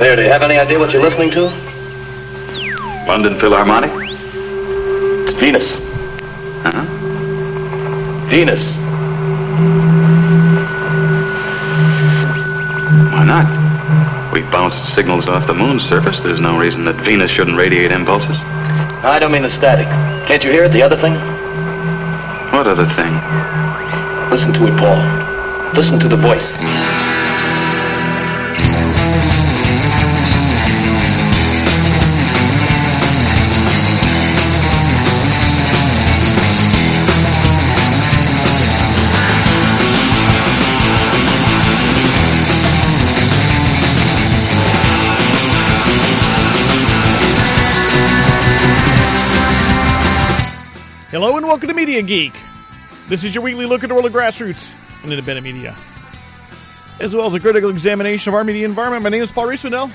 There, do you have any idea what you're listening to? London Philharmonic? It's Venus. Huh? Venus. Why not? We bounced signals off the moon's surface. There's no reason that Venus shouldn't radiate impulses. I don't mean the static. Can't you hear it? The other thing? What other thing? Listen to it, Paul. Listen to the voice. Hmm. Welcome to Media Geek. This is your weekly look at the world of grassroots and independent media, as well as a critical examination of our media environment. My name is Paul Riismandel,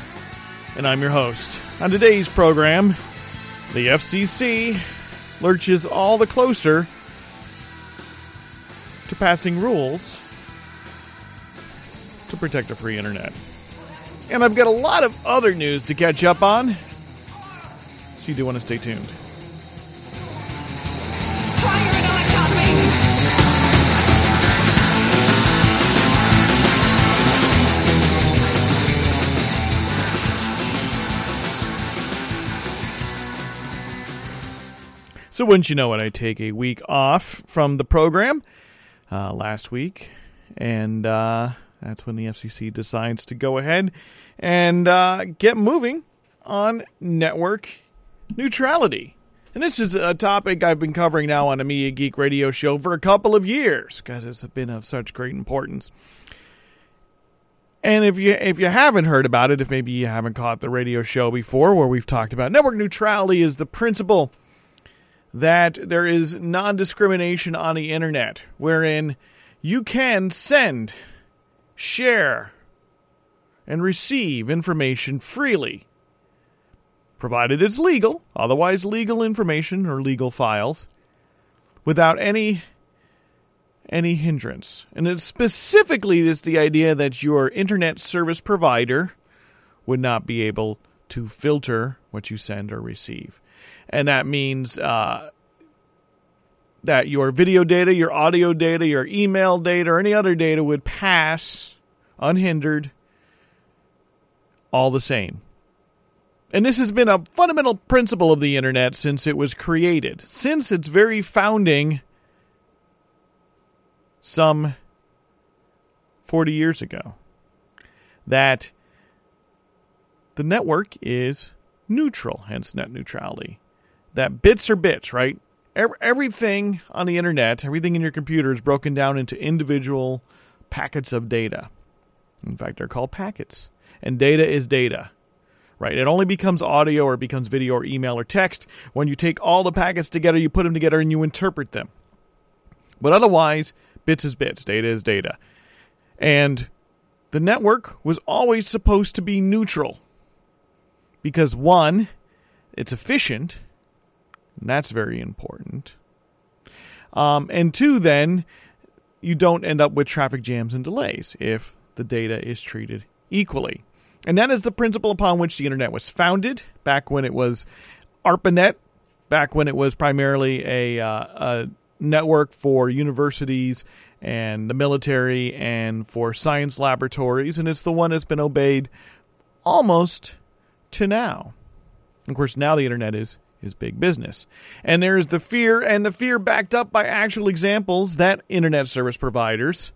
and I'm your host. On today's program, the FCC lurches all the closer to passing rules to protect a free internet. And I've got a lot of other news to catch up on, so you do want to stay tuned. So, wouldn't you know it, I take a week off from the program uh, last week, and uh, that's when the FCC decides to go ahead and uh, get moving on network neutrality. And this is a topic I've been covering now on a Media Geek radio show for a couple of years because it's been of such great importance. And if you if you haven't heard about it, if maybe you haven't caught the radio show before where we've talked about network neutrality is the principle that there is non discrimination on the internet, wherein you can send, share, and receive information freely, provided it's legal, otherwise, legal information or legal files, without any any hindrance. And it's specifically this the idea that your internet service provider would not be able to filter what you send or receive and that means uh, that your video data, your audio data, your email data, or any other data would pass unhindered, all the same. And this has been a fundamental principle of the internet since it was created, since its very founding some 40 years ago. That the network is neutral, hence net neutrality that bits are bits, right? Everything on the internet, everything in your computer is broken down into individual packets of data. In fact, they're called packets. And data is data, right? It only becomes audio or becomes video or email or text when you take all the packets together, you put them together, and you interpret them. But otherwise, bits is bits, data is data. And the network was always supposed to be neutral because one, it's efficient that's very important. Um, and two, then, you don't end up with traffic jams and delays if the data is treated equally. And that is the principle upon which the internet was founded back when it was ARPANET, back when it was primarily a, uh, a network for universities and the military and for science laboratories. And it's the one that's been obeyed almost to now. Of course, now the internet is is big business. And there's the fear, and the fear backed up by actual examples that internet service providers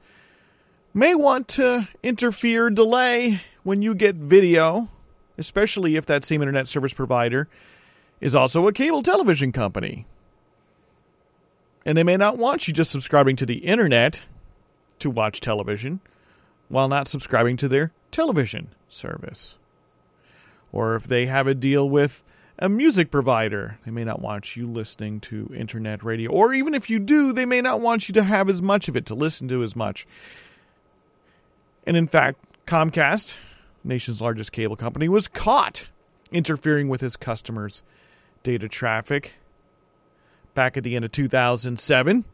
may want to interfere, delay when you get video, especially if that same internet service provider is also a cable television company. And they may not want you just subscribing to the internet to watch television while not subscribing to their television service. Or if they have a deal with a music provider. They may not want you listening to internet radio. Or even if you do, they may not want you to have as much of it, to listen to as much. And in fact, Comcast, nation's largest cable company, was caught interfering with its customers' data traffic back at the end of 2007,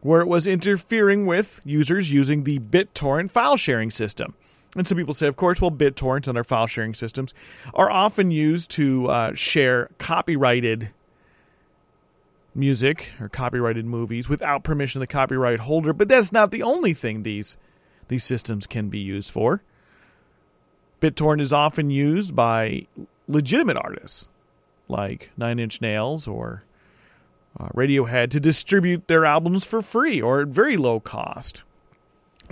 where it was interfering with users using the BitTorrent file sharing system. And some people say, of course, well, BitTorrent and their file sharing systems are often used to uh, share copyrighted music or copyrighted movies without permission of the copyright holder. But that's not the only thing these these systems can be used for. BitTorrent is often used by legitimate artists like Nine Inch Nails or uh, Radiohead to distribute their albums for free or at very low cost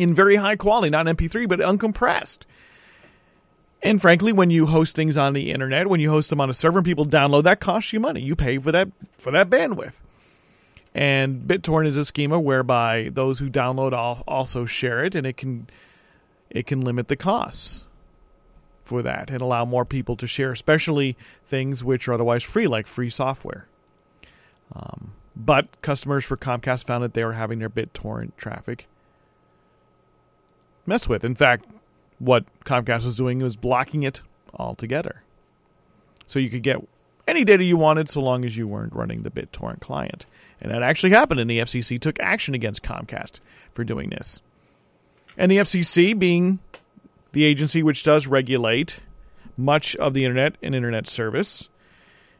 in very high quality, not MP3, but uncompressed. And frankly, when you host things on the internet, when you host them on a server and people download, that costs you money. You pay for that for that bandwidth. And BitTorrent is a schema whereby those who download also share it, and it can it can limit the costs for that and allow more people to share, especially things which are otherwise free, like free software. Um, but customers for Comcast found that they were having their BitTorrent traffic messed with. In fact, what Comcast was doing was blocking it altogether. So you could get any data you wanted so long as you weren't running the BitTorrent client. And that actually happened, and the FCC took action against Comcast for doing this. And the FCC, being the agency which does regulate much of the internet and internet service,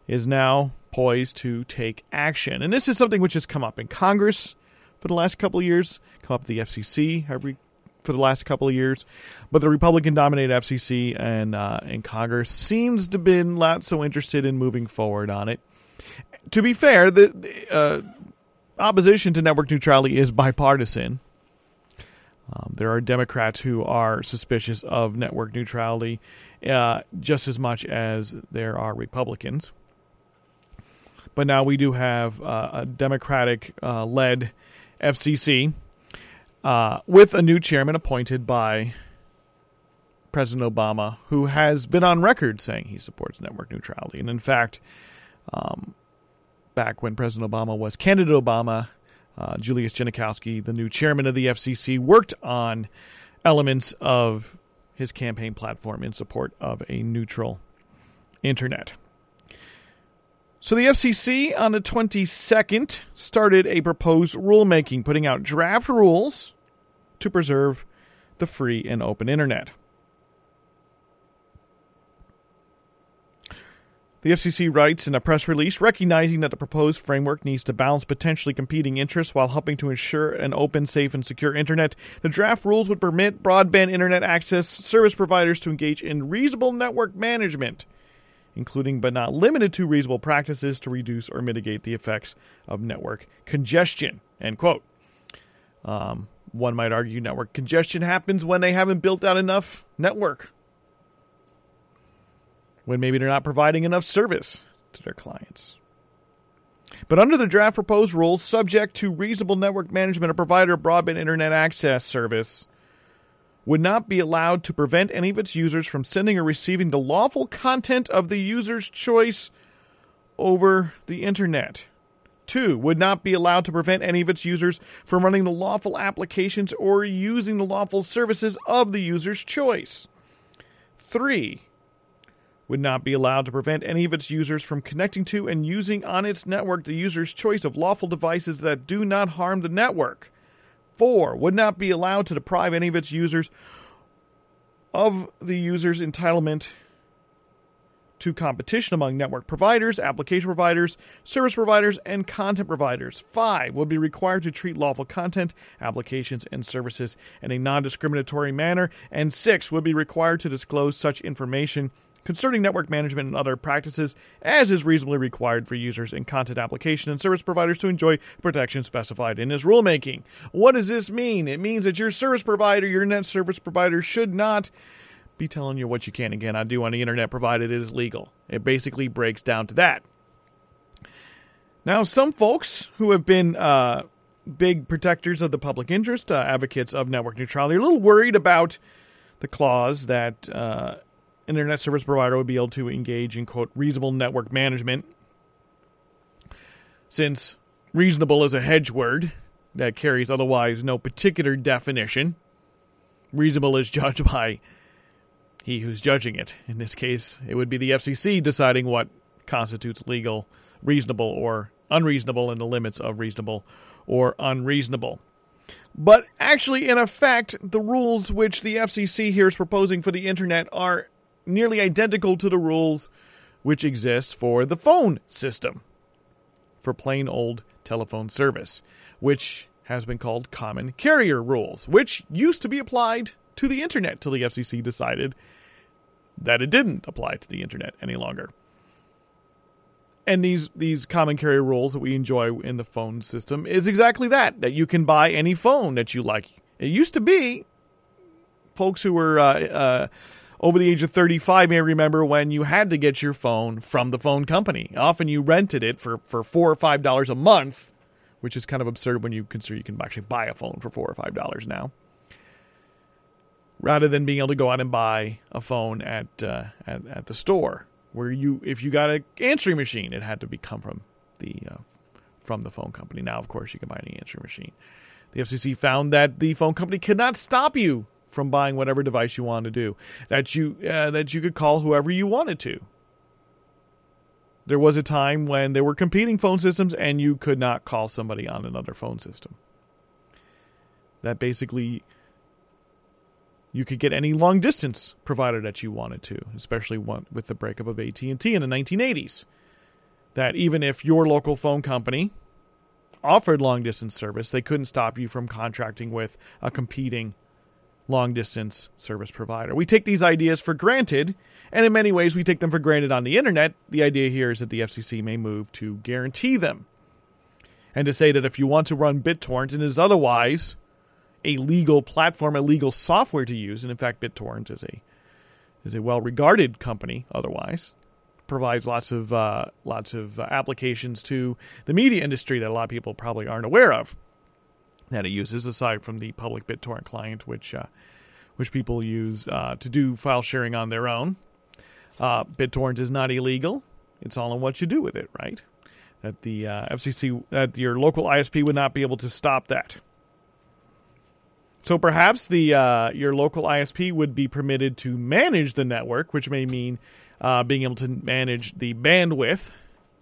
is now poised to take action. And this is something which has come up in Congress for the last couple of years, come up the FCC every for the last couple of years, but the Republican-dominated FCC and uh, and Congress seems to been not so interested in moving forward on it. To be fair, the uh, opposition to network neutrality is bipartisan. Um, there are Democrats who are suspicious of network neutrality uh, just as much as there are Republicans. But now we do have uh, a Democratic uh, led FCC uh, with a new chairman appointed by President Obama, who has been on record saying he supports network neutrality. And in fact, um, back when President Obama was candidate Obama, uh, Julius Genachowski, the new chairman of the FCC, worked on elements of his campaign platform in support of a neutral internet. So the FCC on the 22nd started a proposed rulemaking, putting out draft rules to preserve the free and open internet. The FCC writes in a press release recognizing that the proposed framework needs to balance potentially competing interests while helping to ensure an open, safe, and secure internet. The draft rules would permit broadband internet access service providers to engage in reasonable network management including but not limited to reasonable practices to reduce or mitigate the effects of network congestion. End quote. Um, one might argue network congestion happens when they haven't built out enough network, when maybe they're not providing enough service to their clients. But under the draft proposed rules, subject to reasonable network management, a provider of broadband internet access service would not be allowed to prevent any of its users from sending or receiving the lawful content of the user's choice over the internet. Two, would not be allowed to prevent any of its users from running the lawful applications or using the lawful services of the user's choice. Three, would not be allowed to prevent any of its users from connecting to and using on its network the user's choice of lawful devices that do not harm the network. Four, would not be allowed to deprive any of its users of the user's entitlement to competition among network providers, application providers, service providers, and content providers. Five, would be required to treat lawful content, applications, and services in a non discriminatory manner. And six, would be required to disclose such information concerning network management and other practices as is reasonably required for users and content application and service providers to enjoy protection specified in this rulemaking. What does this mean? It means that your service provider, your net service provider, should not be telling you what you can and cannot do on the internet provided it is legal. It basically breaks down to that. Now, some folks who have been uh, big protectors of the public interest, uh, advocates of network neutrality, are a little worried about the clause that uh, internet service provider would be able to engage in quote reasonable network management since reasonable is a hedge word that carries otherwise no particular definition. Reasonable is judged by he who's judging it. In this case it would be the FCC deciding what constitutes legal reasonable or unreasonable in the limits of reasonable or unreasonable. But actually, in effect, the rules which the FCC here is proposing for the internet are nearly identical to the rules which exist for the phone system, for plain old telephone service, which has been called common carrier rules, which used to be applied to the internet till the FCC decided that it didn't apply to the internet any longer. And these these common carrier rules that we enjoy in the phone system is exactly that that you can buy any phone that you like. It used to be folks who were uh, uh, over the age of 35 may remember when you had to get your phone from the phone company. Often you rented it for, for four or five dollars a month, which is kind of absurd when you consider you can actually buy a phone for four or five dollars now rather than being able to go out and buy a phone at uh, at, at the store where you if you got an answering machine it had to be come from the uh, from the phone company now of course you can buy any answering machine the FCC found that the phone company could not stop you from buying whatever device you wanted to do. That you uh, that you could call whoever you wanted to. There was a time when there were competing phone systems and you could not call somebody on another phone system. That basically you could get any long distance provider that you wanted to, especially with the breakup of AT&T in the 1980s. That even if your local phone company offered long distance service, they couldn't stop you from contracting with a competing long distance service provider. We take these ideas for granted, and in many ways we take them for granted on the internet. The idea here is that the FCC may move to guarantee them. And to say that if you want to run BitTorrent and is otherwise a legal platform, a legal software to use. And in fact, BitTorrent is a is a well regarded company. Otherwise, provides lots of uh, lots of uh, applications to the media industry that a lot of people probably aren't aware of. That it uses aside from the public BitTorrent client, which uh, which people use uh, to do file sharing on their own. Uh, BitTorrent is not illegal. It's all in what you do with it, right? That the uh, FCC, that your local ISP would not be able to stop that. So perhaps the uh, your local ISP would be permitted to manage the network, which may mean uh, being able to manage the bandwidth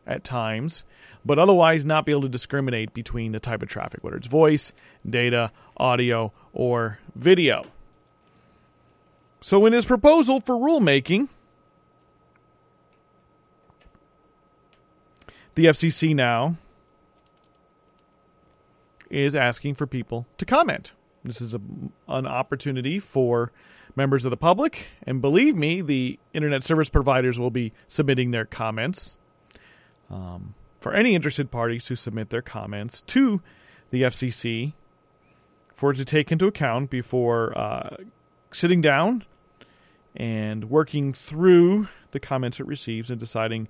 at times, but otherwise not be able to discriminate between the type of traffic, whether it's voice, data, audio, or video. So in his proposal for rulemaking, the FCC now is asking for people to comment. This is a, an opportunity for members of the public, and believe me, the internet service providers will be submitting their comments. Um, for any interested parties to submit their comments to the FCC for it to take into account before uh, sitting down and working through the comments it receives and deciding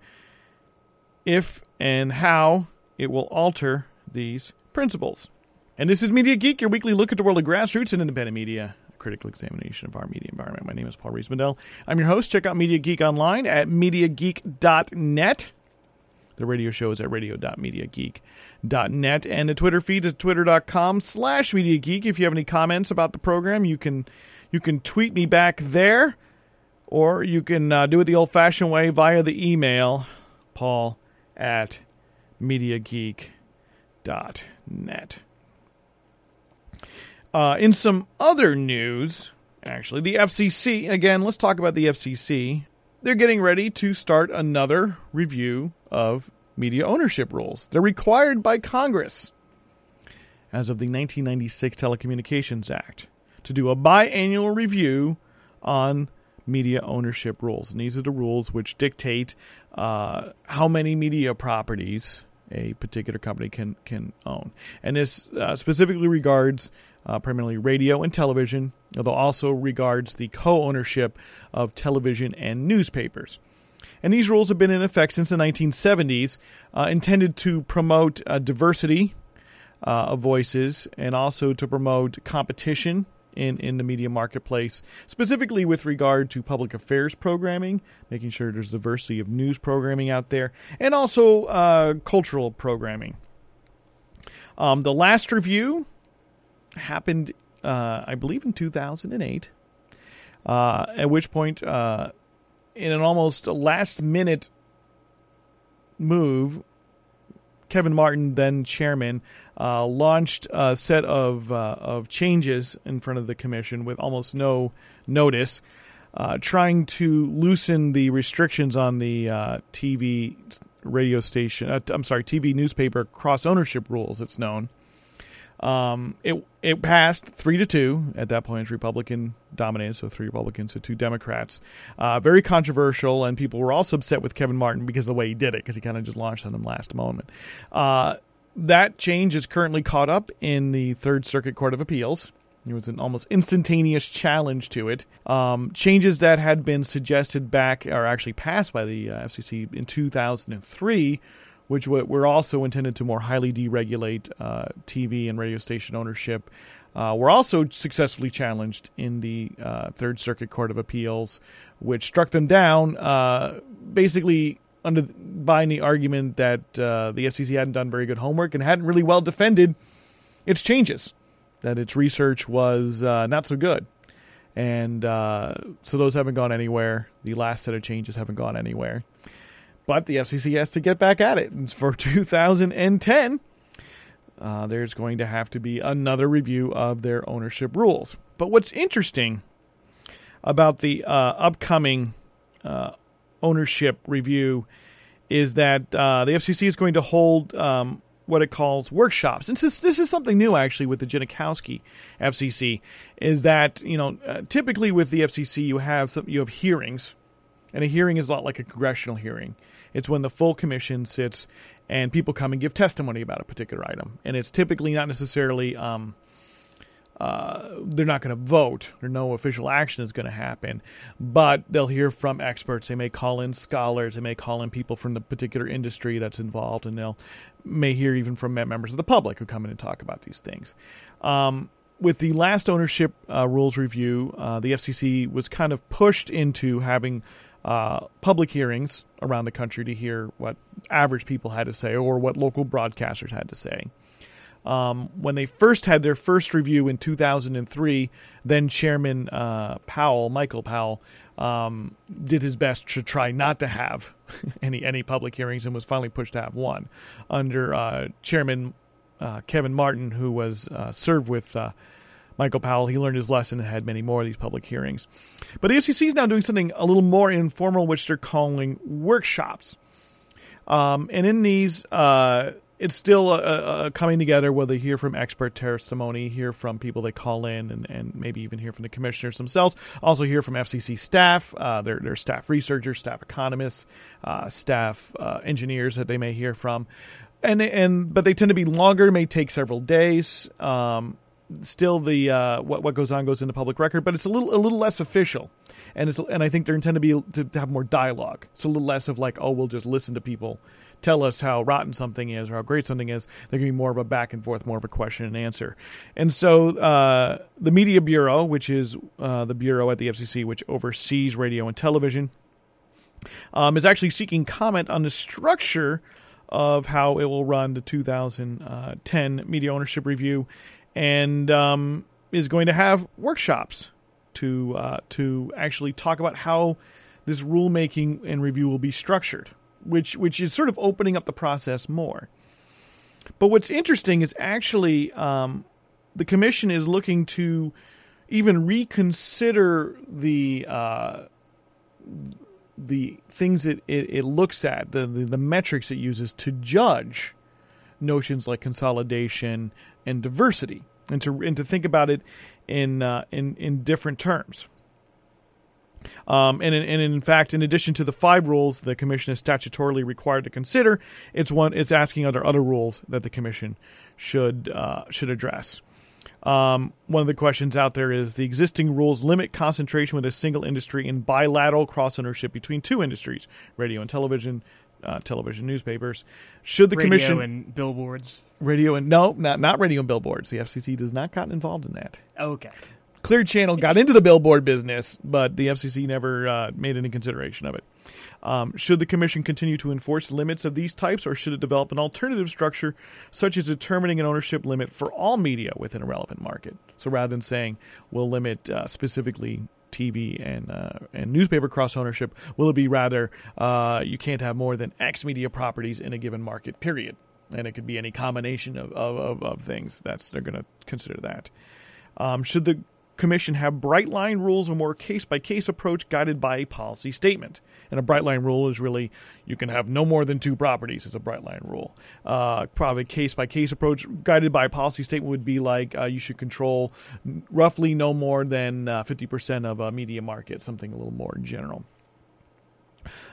if and how it will alter these principles. And this is Media Geek, your weekly look at the world of grassroots and independent media, a critical examination of our media environment. My name is Paul Riismandel. I'm your host. Check out Media Geek online at MediaGeek.net. The radio show is at radio.mediageek.net. And the Twitter feed is twitter.com slash MediaGeek. If you have any comments about the program, you can you can tweet me back there, or you can uh, do it the old-fashioned way via the email, paul at MediaGeek.net. Uh, in some other news, actually, the FCC, again, let's talk about the FCC. They're getting ready to start another review of media ownership rules. They're required by Congress as of the 1996 Telecommunications Act to do a biannual review on media ownership rules. And these are the rules which dictate uh, how many media properties a particular company can can own. And this uh, specifically regards uh, primarily radio and television, although also regards the co ownership of television and newspapers. And these rules have been in effect since the 1970s, uh, intended to promote uh, diversity uh, of voices and also to promote competition in, in the media marketplace, specifically with regard to public affairs programming, making sure there's diversity of news programming out there, and also uh, cultural programming. Um, the last review happened, uh, I believe, in 2008. Uh, at which point, uh, in an almost last minute move, Kevin Martin, then chairman, uh, launched a set of uh, of changes in front of the commission with almost no notice, uh, trying to loosen the restrictions on the TV radio station. I'm sorry, TV newspaper cross ownership rules. It's known. Um, it it passed three to two at that point. It's Republican dominated, so three Republicans to two Democrats. Uh, very controversial, and people were also upset with Kevin Martin because of the way he did it, because he kind of just launched on him last moment. Uh, that change is currently caught up in the Third Circuit Court of Appeals. It was an almost instantaneous challenge to it. Um, changes that had been suggested back, or actually passed by the uh, FCC in 2003, which were also intended to more highly deregulate uh, TV and radio station ownership, uh, were also successfully challenged in the uh, Third Circuit Court of Appeals, which struck them down uh, basically under buying the argument that uh, the FCC hadn't done very good homework and hadn't really well defended its changes, that its research was uh, not so good. And so those haven't gone anywhere. The last set of changes haven't gone anywhere. But the FCC has to get back at it. And for 2010, uh, there's going to have to be another review of their ownership rules. But what's interesting about the uh, upcoming uh, ownership review is that uh, the FCC is going to hold um, what it calls workshops. And this, this is something new actually with the Genachowski FCC is that you know uh, typically with the FCC you have some you have hearings, and a hearing is a lot like a congressional hearing. It's when the full commission sits and people come and give testimony about a particular item, and it's typically not necessarily. Um, uh, they're not going to vote or no official action is going to happen, but they'll hear from experts. They may call in scholars. They may call in people from the particular industry that's involved, and they'll may hear even from members of the public who come in and talk about these things. Um, with the last ownership uh, rules review, uh, the FCC was kind of pushed into having uh, public hearings around the country to hear what average people had to say or what local broadcasters had to say. Um, when they first had their first review in 2003, then Chairman uh, Powell, Michael Powell, um, did his best to try not to have any any public hearings and was finally pushed to have one under uh, Chairman uh, Kevin Martin, who was uh, served with uh, Michael Powell. He learned his lesson and had many more of these public hearings. But the FCC is now doing something a little more informal, which they're calling workshops. Um, and in these, uh, it's still a, a, coming together where they hear from expert testimony, hear from people they call in, and, and maybe even hear from the commissioners themselves. Also, hear from FCC staff, uh, their, their staff researchers, staff economists, uh, staff uh, engineers that they may hear from. And, and but they tend to be longer, may take several days. Um, still, the uh, what what goes on goes into public record, but it's a little a little less official, and it's and I think they're intended to be to have more dialogue. It's a little less of like, oh, we'll just listen to people tell us how rotten something is or how great something is. Going to be more of a back and forth, more of a question and answer. And so uh, the Media Bureau, which is uh, the bureau at the FCC which oversees radio and television, um, is actually seeking comment on the structure of how it will run the 2010 media ownership review, and um, is going to have workshops to uh, to actually talk about how this rulemaking and review will be structured which which is sort of opening up the process more. But what's interesting is actually um, the commission is looking to even reconsider the uh, the things that it, it looks at, the, the, the metrics it uses to judge notions like consolidation and diversity, and to and to think about it in uh, in in different terms. Um, and, in, and in fact, in addition to the five rules the commission is statutorily required to consider, it's one it's asking other other rules that the commission should uh, should address. Um, one of the questions out there is the existing rules limit concentration with a single industry in bilateral cross ownership between two industries, radio and television, uh, television newspapers. Should the radio commission and billboards? radio and no, not not radio and billboards. The FCC does not got involved in that. Okay. Clear Channel got into the billboard business, but the FCC never uh, made any consideration of it. Um, should the Commission continue to enforce limits of these types, or should it develop an alternative structure, such as determining an ownership limit for all media within a relevant market? So rather than saying we'll limit uh, specifically TV and uh, and newspaper cross ownership, will it be rather uh, you can't have more than X media properties in a given market? Period. and it could be any combination of of, of, of things. That's they're going to consider that. Um, should the commission have bright line rules or more case by case approach guided by a policy statement? And a bright line rule is really you can have no more than two properties. Is a bright line rule. Uh, probably case by case approach guided by a policy statement would be like uh, you should control roughly no more than uh, fifty percent of a media market, something a little more general.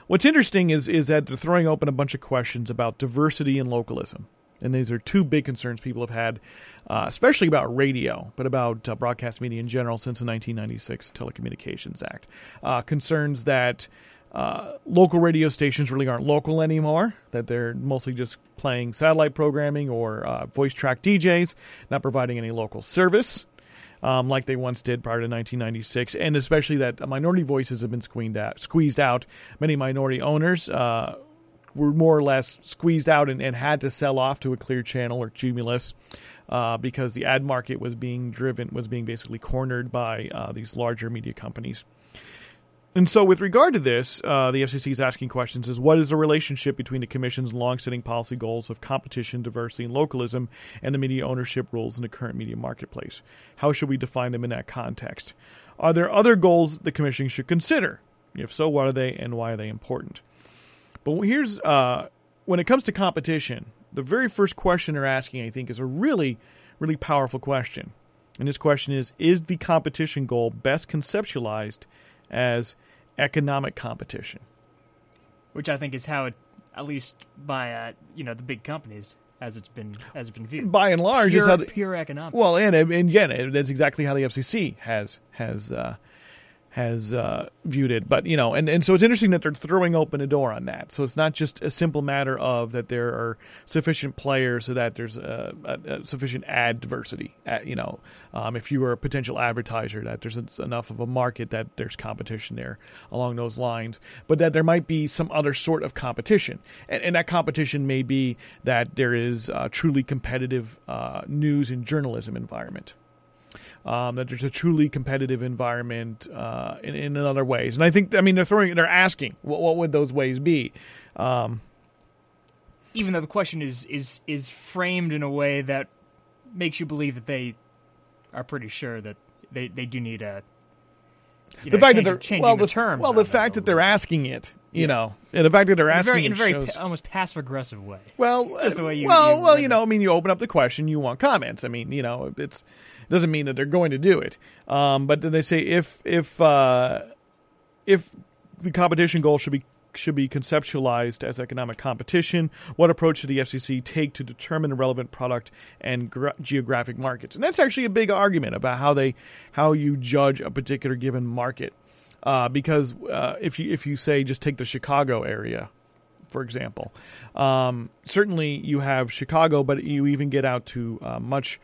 What's interesting is is that they're throwing open a bunch of questions about diversity and localism, and these are two big concerns people have had, uh, especially about radio, but about uh, broadcast media in general since the 1996 Telecommunications Act. Uh, concerns that uh, local radio stations really aren't local anymore, that they're mostly just playing satellite programming or uh, voice track DJs, not providing any local service um, like they once did prior to 1996, and especially that minority voices have been squeezed out. Squeezed out. Many minority owners uh, were more or less squeezed out and, and, had to sell off to a clear channel or Cumulus. Uh, because the ad market was being driven, was being basically cornered by uh, these larger media companies. And so, with regard to this, uh, the FCC is asking questions: Is what is the relationship between the Commission's long-standing policy goals of competition, diversity, and localism, and the media ownership rules in the current media marketplace? How should we define them in that context? Are there other goals the Commission should consider? If so, what are they, and why are they important? But here's uh, when it comes to competition, the very first question they're asking, I think, is a really, really powerful question. And this question is: Is the competition goal best conceptualized as economic competition. Which I think is how it, at least by uh, you know the big companies, as it's been as it's been viewed. By and large, pure, it's how the, pure economic. Well, and and again, that's exactly how the FCC has has uh, has uh, viewed it. But you know, and, and so it's interesting that they're throwing open a door on that. So it's not just a simple matter of that there are sufficient players so that there's a, a, a sufficient ad diversity. At, you know, um, if you are a potential advertiser, that there's enough of a market that there's competition there along those lines. But that there might be some other sort of competition, and, and that competition may be that there is a truly competitive uh, news and journalism environment um, that there's a truly competitive environment uh, in, in other ways. And I think, I mean, they're throwing, they're asking, what, what would those ways be? Um, Even though the question is is is framed in a way that makes you believe that they are pretty sure that they, they do need a you know, the fact that they're changing well, the, the terms. Well, the fact that they're asking it, you yeah. know, and the fact that they're asking in a very, in a very shows, pa- almost passive aggressive way. Well, it's just the way you. Well, you well, you know, I mean, you open up the question, you want comments. I mean, you know, it's doesn't mean that they're going to do it. Um, but then they say if if uh, if the competition goal should be should be conceptualized as economic competition. What approach should the FCC take to determine relevant product and gra- geographic markets? And that's actually a big argument about how they how you judge a particular given market. Uh, because uh, if you if you say just take the Chicago area, for example, um, certainly you have Chicago, but you even get out to uh, much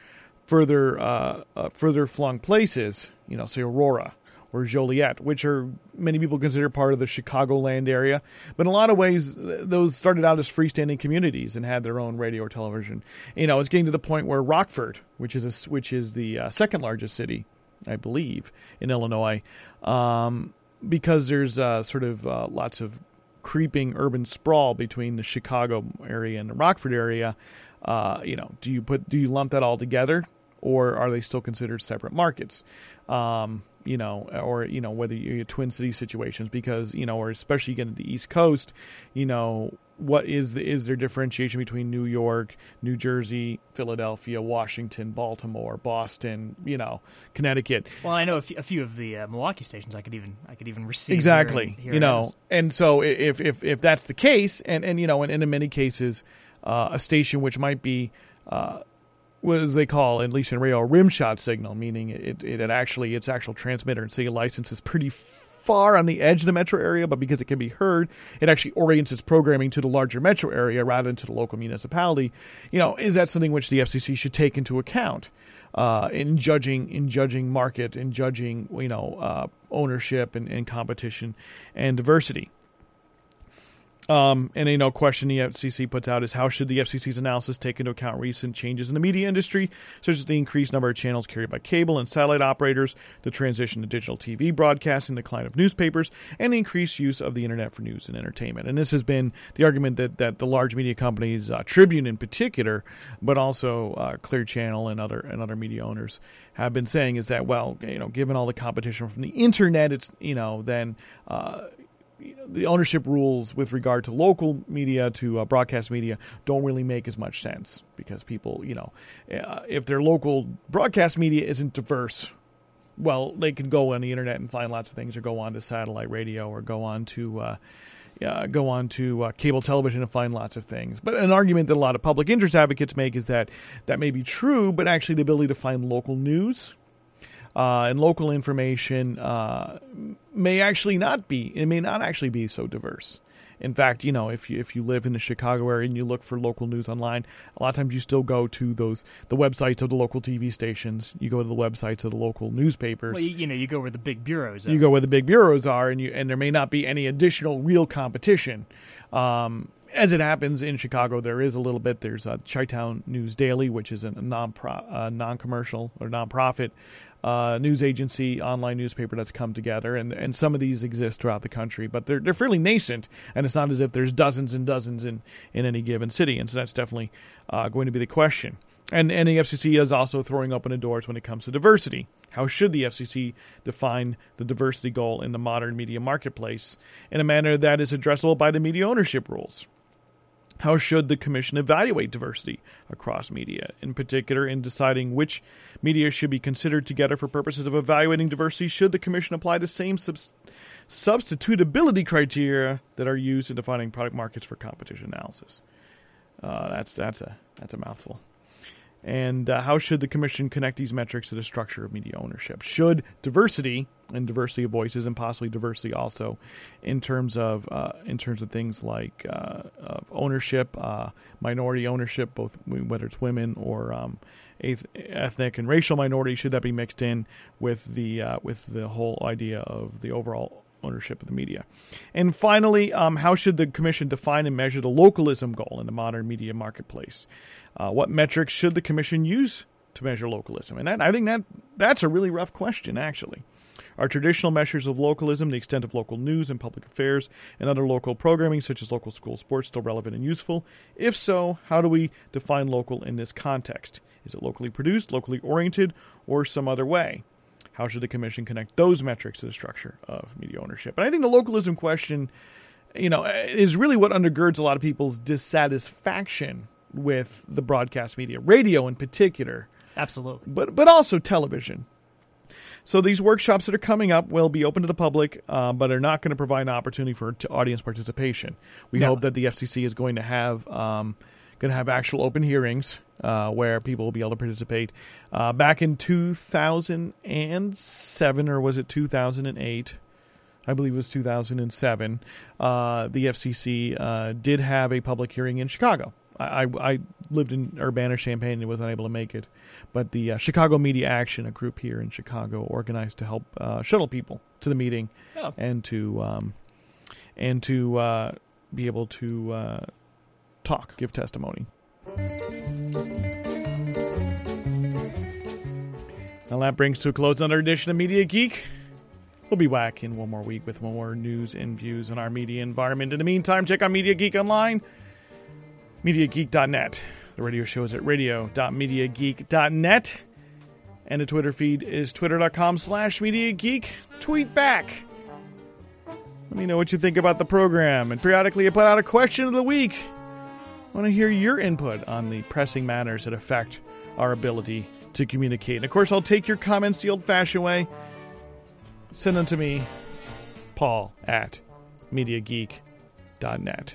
further uh, uh, further flung places, you know, say Aurora or Joliet, which are many people consider part of the Chicagoland area. But in a lot of ways, those started out as freestanding communities and had their own radio or television. You know, it's getting to the point where Rockford, which is a, which is the uh, second largest city, I believe, in Illinois, um, because there's uh, sort of uh, lots of creeping urban sprawl between the Chicago area and the Rockford area. Uh, you know, do you put do you lump that all together, or are they still considered separate markets? Um, you know, or you know whether you have twin city situations because you know, or especially getting to the East Coast, you know, what is the, is there differentiation between New York, New Jersey, Philadelphia, Washington, Baltimore, Boston, you know, Connecticut? Well, I know a few, of the uh, Milwaukee stations. I could even I could even receive exactly, here here you know, and so if if if that's the case, and and you know, and, and in many cases uh, a station which might be uh, what as they call, in radio, a rim shot signal, meaning it, it, it actually its actual transmitter and say license is pretty far on the edge of the metro area, but because it can be heard, it actually orients its programming to the larger metro area rather than to the local municipality. You know, is that something which the FCC should take into account uh, in judging in judging market, in judging you know uh, ownership and, and competition and diversity? Um, and you know, question the FCC puts out is how should the FCC's analysis take into account recent changes in the media industry, such as the increased number of channels carried by cable and satellite operators, the transition to digital TV broadcasting, the decline of newspapers, and the increased use of the internet for news and entertainment. And this has been the argument that, that the large media companies, uh, Tribune in particular, but also uh, Clear Channel and other and other media owners have been saying is that well, you know, given all the competition from the internet, it's you know then. Uh, the ownership rules with regard to local media to uh, broadcast media don't really make as much sense because people, you know, uh, if their local broadcast media isn't diverse, well, they can go on the internet and find lots of things, or go on to satellite radio, or go on to uh, go on to uh, cable television and find lots of things. But an argument that a lot of public interest advocates make is that that may be true, but actually the ability to find local news uh, and local information uh, may actually not be. It may not actually be so diverse. In fact, you know, if you if you live in the Chicago area and you look for local news online, a lot of times you still go to those the websites of the local TV stations. You go to the websites of the local newspapers. Well, you, you know, you go where the big bureaus are. You go where the big bureaus are, and you and there may not be any additional real competition. Um, as it happens in Chicago, there is a little bit. There's a Chi-Town News Daily, which is a non uh, non-commercial or non-profit uh, news agency, online newspaper that's come together, and, and some of these exist throughout the country, but they're they're fairly nascent, and it's not as if there's dozens and dozens in, in any given city, and so that's definitely uh, going to be the question. And, and the FCC is also throwing open the doors when it comes to diversity. How should the FCC define the diversity goal in the modern media marketplace in a manner that is addressable by the media ownership rules? How should the Commission evaluate diversity across media, in particular in deciding which media should be considered together for purposes of evaluating diversity? Should the Commission apply the same subs- substitutability criteria that are used in defining product markets for competition analysis? Uh, that's that's a that's a mouthful. And uh, how should the commission connect these metrics to the structure of media ownership? Should diversity and diversity of voices, and possibly diversity also, in terms of uh, in terms of things like uh, of ownership, uh, minority ownership, both whether it's women or um, ethnic and racial minority, should that be mixed in with the uh, with the whole idea of the overall ownership of the media. And finally, um, how should the commission define and measure the localism goal in the modern media marketplace? Uh, what metrics should the commission use to measure localism? And that, I think that that's a really rough question, actually. Are traditional measures of localism, the extent of local news and public affairs, and other local programming, such as local school sports, still relevant and useful? If so, how do we define local in this context? Is it locally produced, locally oriented, or some other way? How should the commission connect those metrics to the structure of media ownership? And I think the localism question, you know, is really what undergirds a lot of people's dissatisfaction with the broadcast media, radio in particular. Absolutely. But but also television. So these workshops that are coming up will be open to the public, uh, but are not going to provide an opportunity for audience participation. We no. hope that the FCC is going to have um, going to have actual open hearings uh, where people will be able to participate. Uh, back in 2007, or was it 2008? I believe it was 2007. Uh, the FCC uh, did have a public hearing in Chicago. I, I, lived in Urbana, Champaign, and was unable to make it. But the uh, Chicago Media Action, a group here in Chicago, organized to help uh, shuttle people to the meeting oh. and to um, and to be able to talk, give testimony. Now that brings to a close another edition of Media Geek. We'll be back in one more week with more news and views on our media environment. In the meantime, check out Media Geek online, MediaGeek.net. The radio show is at radio.mediageek.net. And the Twitter feed is twitter.com slash MediaGeek. Tweet back. Let me know what you think about the program. And periodically I put out a question of the week. I want to hear your input on the pressing matters that affect our ability to communicate. And of course, I'll take your comments the old fashioned way. Send them to me, paul at MediaGeek.net.